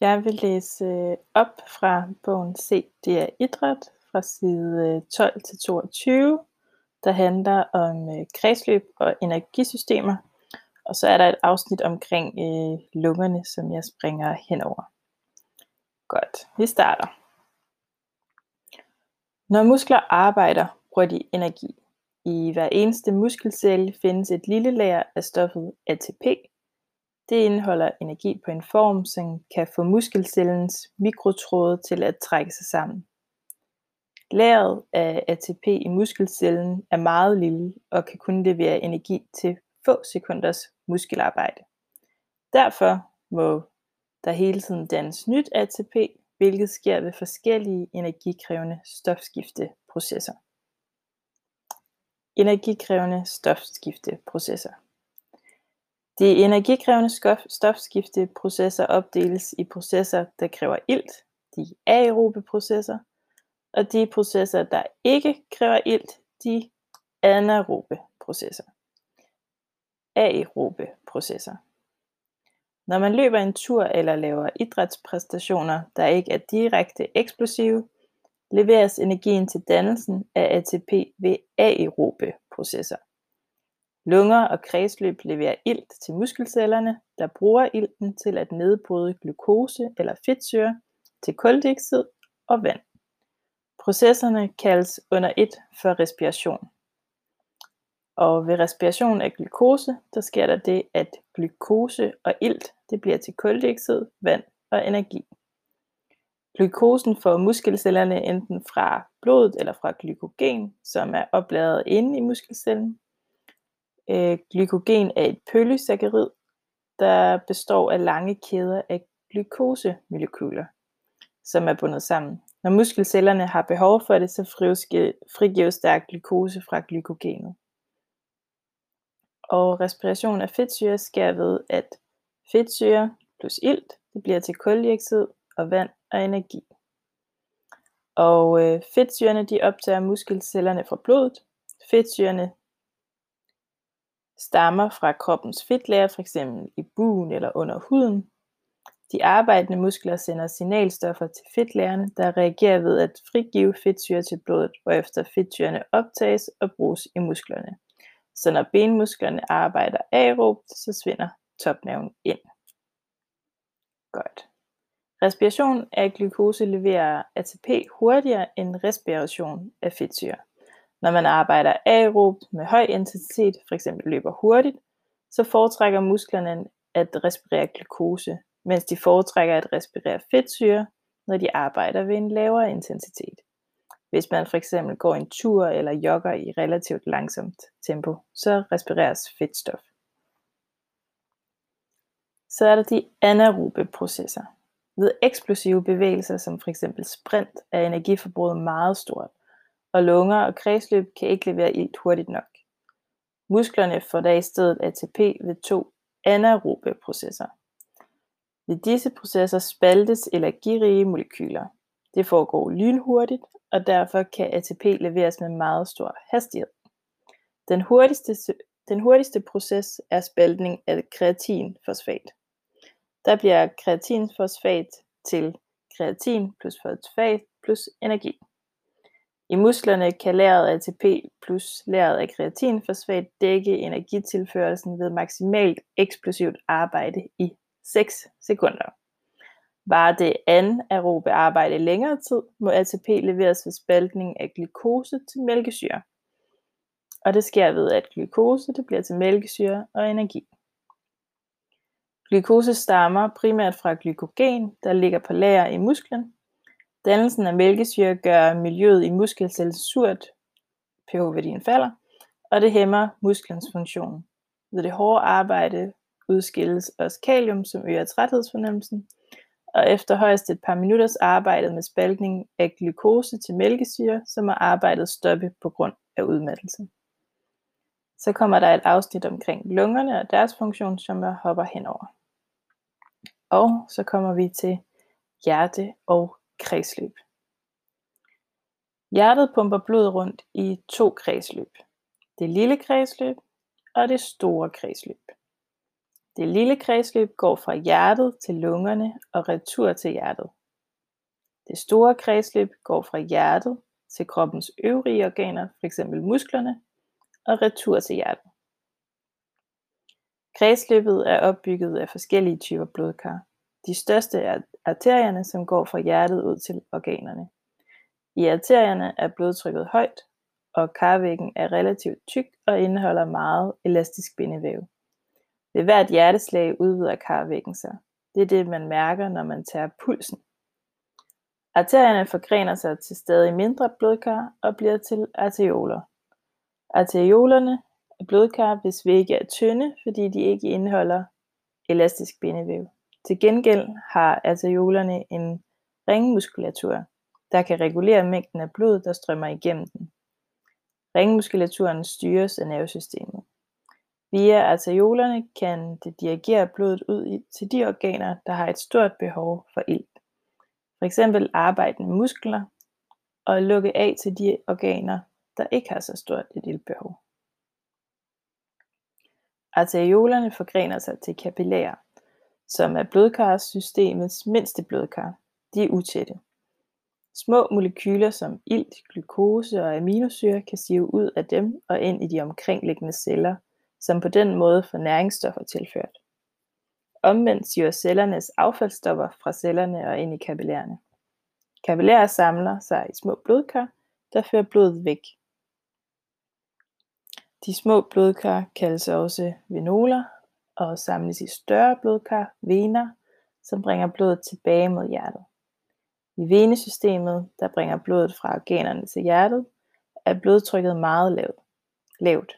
Jeg vil læse øh, op fra bogen Se, det er idræt, fra side øh, 12 til 22, der handler om øh, kredsløb og energisystemer. Og så er der et afsnit omkring øh, lungerne, som jeg springer henover. Godt, vi starter. Når muskler arbejder, bruger de energi. I hver eneste muskelcelle findes et lille lager af stoffet ATP, det indeholder energi på en form, som kan få muskelcellens mikrotråde til at trække sig sammen. Lageret af ATP i muskelcellen er meget lille og kan kun levere energi til få sekunders muskelarbejde. Derfor må der hele tiden dannes nyt ATP, hvilket sker ved forskellige energikrævende stofskifteprocesser. Energikrævende stofskifteprocesser. De energikrævende stofskifteprocesser opdeles i processer, der kræver ilt, de aerobe processer, og de processer, der ikke kræver ilt, de anaerobe processer. Aerobe processer. Når man løber en tur eller laver idrætspræstationer, der ikke er direkte eksplosive, leveres energien til dannelsen af ATP ved aerobe processer. Lunger og kredsløb leverer ilt til muskelcellerne, der bruger ilten til at nedbryde glukose eller fedtsyre til kuldioxid og vand. Processerne kaldes under et for respiration. Og ved respiration af glukose, der sker der det, at glukose og ilt det bliver til kuldioxid, vand og energi. Glukosen får muskelcellerne enten fra blodet eller fra glykogen, som er opladet inde i muskelcellen, Øh, glykogen er et pølysakkarid, der består af lange kæder af glukosemolekyler, som er bundet sammen. Når muskelcellerne har behov for det, så frigives der glukose fra glykogenet. Og respiration af fedtsyre sker ved, at fedtsyre plus ilt det bliver til koldioxid og vand og energi. Og øh, fedtsyrene de optager muskelcellerne fra blodet. Fedtsyrene stammer fra kroppens fedtlager, f.eks. i bugen eller under huden. De arbejdende muskler sender signalstoffer til fedtlagerne, der reagerer ved at frigive fedtsyre til blodet, hvorefter fedtsyrene optages og bruges i musklerne. Så når benmusklerne arbejder aerobt, så svinder topnaven ind. Godt. Respiration af glukose leverer ATP hurtigere end respiration af fedtsyre. Når man arbejder aerobt med høj intensitet, f.eks. løber hurtigt, så foretrækker musklerne at respirere glukose, mens de foretrækker at respirere fedtsyre, når de arbejder ved en lavere intensitet. Hvis man for eksempel går en tur eller jogger i relativt langsomt tempo, så respireres fedtstof. Så er der de anaerobe processer. Ved eksplosive bevægelser som f.eks. sprint er energiforbruget meget stort og lunger og kredsløb kan ikke levere ilt hurtigt nok. Musklerne får da i stedet ATP ved to anaerobe processer. Ved disse processer spaltes energirige molekyler. Det foregår lynhurtigt, og derfor kan ATP leveres med meget stor hastighed. Den hurtigste, den hurtigste proces er spaltning af kreatinfosfat. Der bliver kreatinfosfat til kreatin plus fosfat plus energi. I musklerne kan lageret af ATP plus lageret af kreatinfosfat dække energitilførelsen ved maksimalt eksplosivt arbejde i 6 sekunder. Var det anaerobe arbejde længere tid, må ATP leveres ved spaltning af glukose til mælkesyre. Og det sker ved, at glukose det bliver til mælkesyre og energi. Glukose stammer primært fra glykogen, der ligger på lager i musklen, Dannelsen af mælkesyre gør miljøet i muskelcellen surt, pH-værdien falder, og det hæmmer musklens funktion. Ved det hårde arbejde udskilles også kalium, som øger træthedsfornemmelsen, og efter højst et par minutters arbejde med spaltning af glukose til mælkesyre, så må arbejdet stoppe på grund af udmattelse. Så kommer der et afsnit omkring lungerne og deres funktion, som jeg hopper henover. Og så kommer vi til hjerte og kredsløb. Hjertet pumper blod rundt i to kredsløb. Det lille kredsløb og det store kredsløb. Det lille kredsløb går fra hjertet til lungerne og retur til hjertet. Det store kredsløb går fra hjertet til kroppens øvrige organer, f.eks. musklerne, og retur til hjertet. Kredsløbet er opbygget af forskellige typer blodkar. De største er arterierne, som går fra hjertet ud til organerne. I arterierne er blodtrykket højt, og karvæggen er relativt tyk og indeholder meget elastisk bindevæv. Ved hvert hjerteslag udvider karvæggen sig. Det er det, man mærker, når man tager pulsen. Arterierne forgrener sig til stadig mindre blodkar og bliver til arterioler. Arteriolerne er blodkar, hvis vægge er tynde, fordi de ikke indeholder elastisk bindevæv. Til gengæld har arteriolerne en ringmuskulatur, der kan regulere mængden af blod, der strømmer igennem den. Ringmuskulaturen styres af nervesystemet. Via arteriolerne kan det dirigere blodet ud til de organer, der har et stort behov for ilt. For eksempel arbejdende muskler og lukke af til de organer, der ikke har så stort et iltbehov. Arteriolerne forgrener sig til kapillærer, som er blodkarsystemets mindste blodkar. De er utætte. Små molekyler som ilt, glukose og aminosyre kan sive ud af dem og ind i de omkringliggende celler, som på den måde får næringsstoffer tilført. Omvendt siver cellernes affaldsstoffer fra cellerne og ind i kapillærerne. Kapillærer samler sig i små blodkar, der fører blodet væk. De små blodkar kaldes også venoler og samles i større blodkar, vener, som bringer blodet tilbage mod hjertet. I venesystemet, der bringer blodet fra organerne til hjertet, er blodtrykket meget lavt. lavt.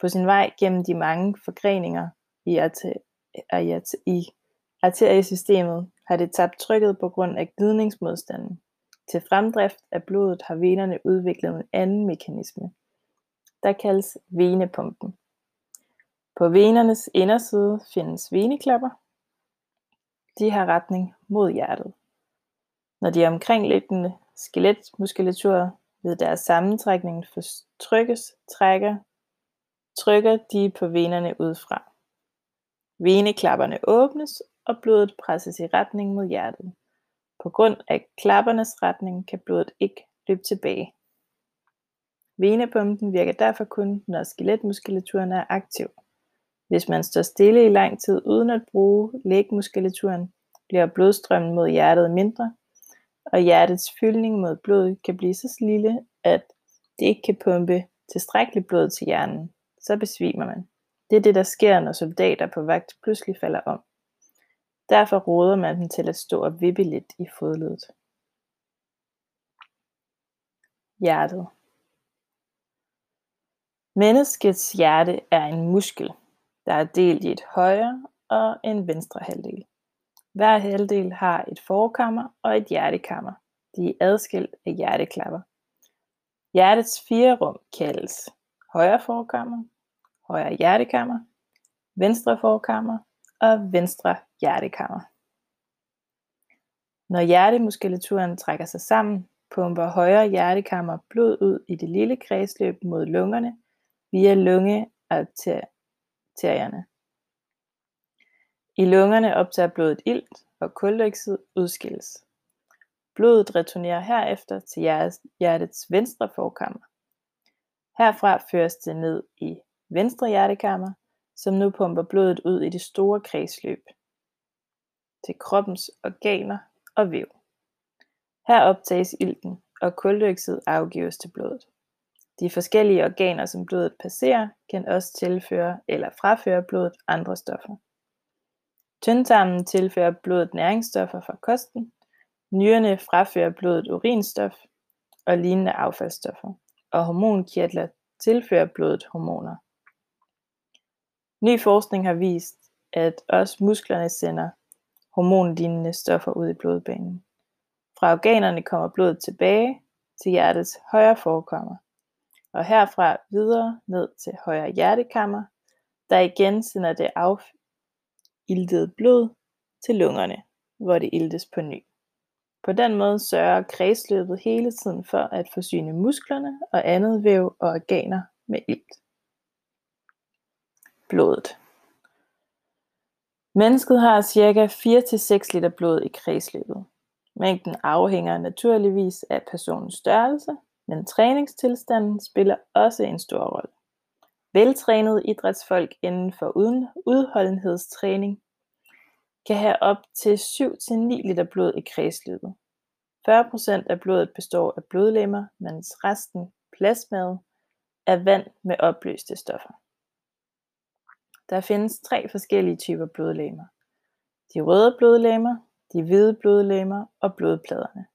På sin vej gennem de mange forgreninger i, arter- i arteriesystemet har det tabt trykket på grund af glidningsmodstanden. Til fremdrift af blodet har venerne udviklet en anden mekanisme, der kaldes venepumpen. På venernes inderside findes veneklapper. De har retning mod hjertet. Når de omkringliggende skeletmuskulaturer ved deres sammentrækning fortrykkes, trækker, trykker de på venerne udefra. Veneklapperne åbnes, og blodet presses i retning mod hjertet. På grund af klappernes retning kan blodet ikke løbe tilbage. Venepumpen virker derfor kun, når skeletmuskulaturen er aktiv. Hvis man står stille i lang tid uden at bruge lægmuskulaturen, bliver blodstrømmen mod hjertet mindre, og hjertets fyldning mod blodet kan blive så lille, at det ikke kan pumpe tilstrækkeligt blod til hjernen. Så besvimer man. Det er det, der sker, når soldater på vagt pludselig falder om. Derfor råder man dem til at stå og vippe lidt i fodledet. Hjertet Menneskets hjerte er en muskel, der er delt i et højre og en venstre halvdel. Hver halvdel har et forkammer og et hjertekammer. De er adskilt af hjerteklapper. Hjertets fire rum kaldes højre forkammer, højre hjertekammer, venstre forkammer og venstre hjertekammer. Når hjertemuskulaturen trækker sig sammen, pumper højre hjertekammer blod ud i det lille kredsløb mod lungerne via lungearterierne. I lungerne optager blodet ilt, og kuldioxid udskilles. Blodet returnerer herefter til hjertets venstre forkammer. Herfra føres det ned i venstre hjertekammer, som nu pumper blodet ud i det store kredsløb til kroppens organer og væv. Her optages ilten, og kuldioxid afgives til blodet. De forskellige organer, som blodet passerer, kan også tilføre eller fraføre blodet andre stoffer. Tyndtarmen tilfører blodet næringsstoffer fra kosten, nyrerne frafører blodet urinstof og lignende affaldsstoffer, og hormonkirtler tilfører blodet hormoner. Ny forskning har vist, at også musklerne sender hormonlignende stoffer ud i blodbanen. Fra organerne kommer blodet tilbage til hjertets højre forkammer, og herfra videre ned til højre hjertekammer, der igen sender det afiltede blod til lungerne, hvor det iltes på ny. På den måde sørger kredsløbet hele tiden for at forsyne musklerne og andet væv og organer med ilt. Blodet Mennesket har ca. 4-6 liter blod i kredsløbet. Mængden afhænger naturligvis af personens størrelse, men træningstilstanden spiller også en stor rolle. Veltrænede idrætsfolk inden for uden udholdenhedstræning kan have op til 7-9 liter blod i kredsløbet. 40% af blodet består af blodlemmer, mens resten, plasmaet, er vand med opløste stoffer. Der findes tre forskellige typer blodlegemer. De røde blodlegemer, de hvide blodlegemer og blodpladerne.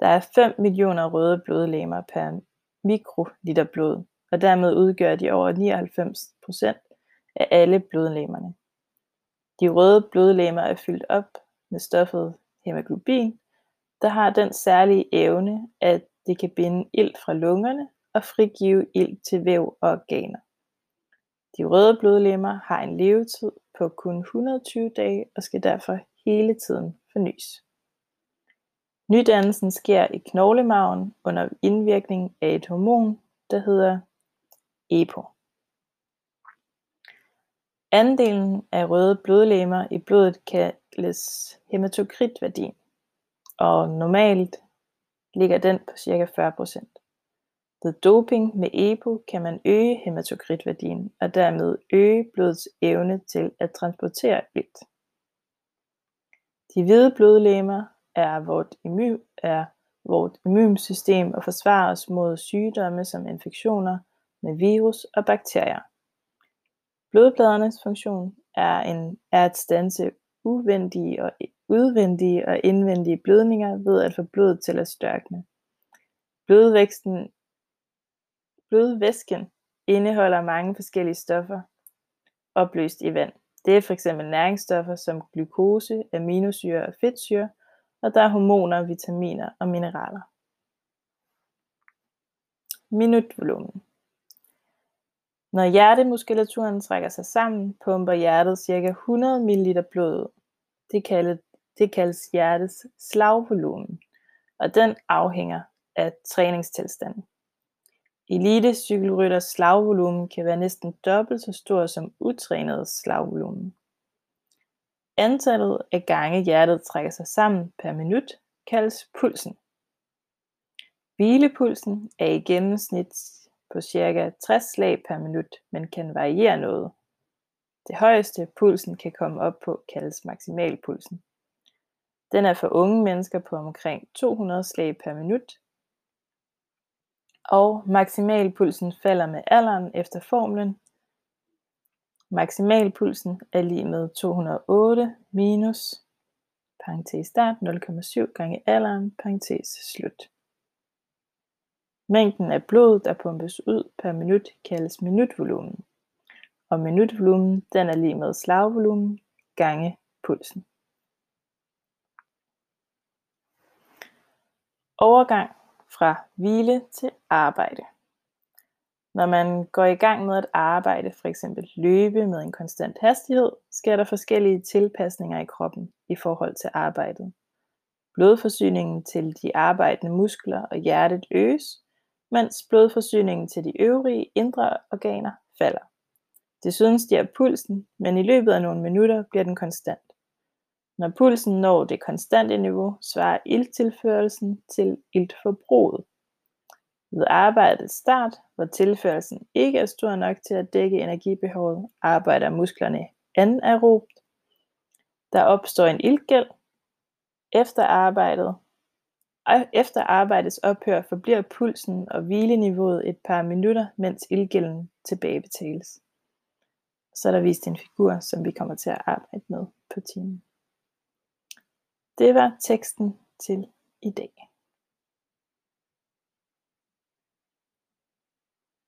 Der er 5 millioner røde blodlegemer per mikroliter blod, og dermed udgør de over 99% af alle blodlemerne. De røde blodlegemer er fyldt op med stoffet hemoglobin, der har den særlige evne, at det kan binde ilt fra lungerne og frigive ilt til væv og organer. De røde blodlemmer har en levetid på kun 120 dage og skal derfor hele tiden fornyes. Nydannelsen sker i knoglemarven under indvirkning af et hormon, der hedder EPO. Andelen af røde blodlegemer i blodet kaldes hematokritværdien, og normalt ligger den på ca. 40%. Ved doping med EPO kan man øge hematokritværdien og dermed øge blodets evne til at transportere ilt. De hvide blodlegemer er vort, immun, er vort immunsystem og forsvarer os mod sygdomme som infektioner med virus og bakterier. Blodpladernes funktion er, en, er at stanse uvendige og udvendige og indvendige blødninger ved at få blodet til at størkne. Blodvæksten Blodvæsken indeholder mange forskellige stoffer opløst i vand. Det er f.eks. næringsstoffer som glukose, aminosyre og fedtsyre, og der er hormoner, vitaminer og mineraler. Minutvolumen. Når hjertemuskulaturen trækker sig sammen, pumper hjertet ca. 100 ml blod ud. Det kaldes, det kaldes hjertets slagvolumen, og den afhænger af træningstilstanden. Elitecykelrytters slagvolumen kan være næsten dobbelt så stor som utrænede slagvolumen. Antallet af gange hjertet trækker sig sammen per minut kaldes pulsen. Hvilepulsen er i gennemsnit på ca. 60 slag per minut, men kan variere noget. Det højeste pulsen kan komme op på kaldes maksimalpulsen. Den er for unge mennesker på omkring 200 slag per minut, og maksimalpulsen falder med alderen efter formlen. Maksimalpulsen er lige med 208 minus parentes start 0,7 gange alderen parentes slut. Mængden af blod, der pumpes ud per minut, kaldes minutvolumen. Og minutvolumen den er lige med slagvolumen gange pulsen. Overgang fra hvile til arbejde. Når man går i gang med at arbejde, for eksempel løbe med en konstant hastighed, sker der forskellige tilpasninger i kroppen i forhold til arbejdet. Blodforsyningen til de arbejdende muskler og hjertet øges, mens blodforsyningen til de øvrige indre organer falder. Desuden stiger pulsen, men i løbet af nogle minutter bliver den konstant. Når pulsen når det konstante niveau, svarer ilttilførelsen til iltforbruget. Ved arbejdets start, hvor tilførelsen ikke er stor nok til at dække energibehovet, arbejder musklerne anaerobt. Der opstår en iltgæld. Efter arbejdet efter arbejdets ophør forbliver pulsen og hvileniveauet et par minutter, mens iltgælden tilbagebetales. Så er der vist en figur, som vi kommer til at arbejde med på timen. Det var teksten til i dag.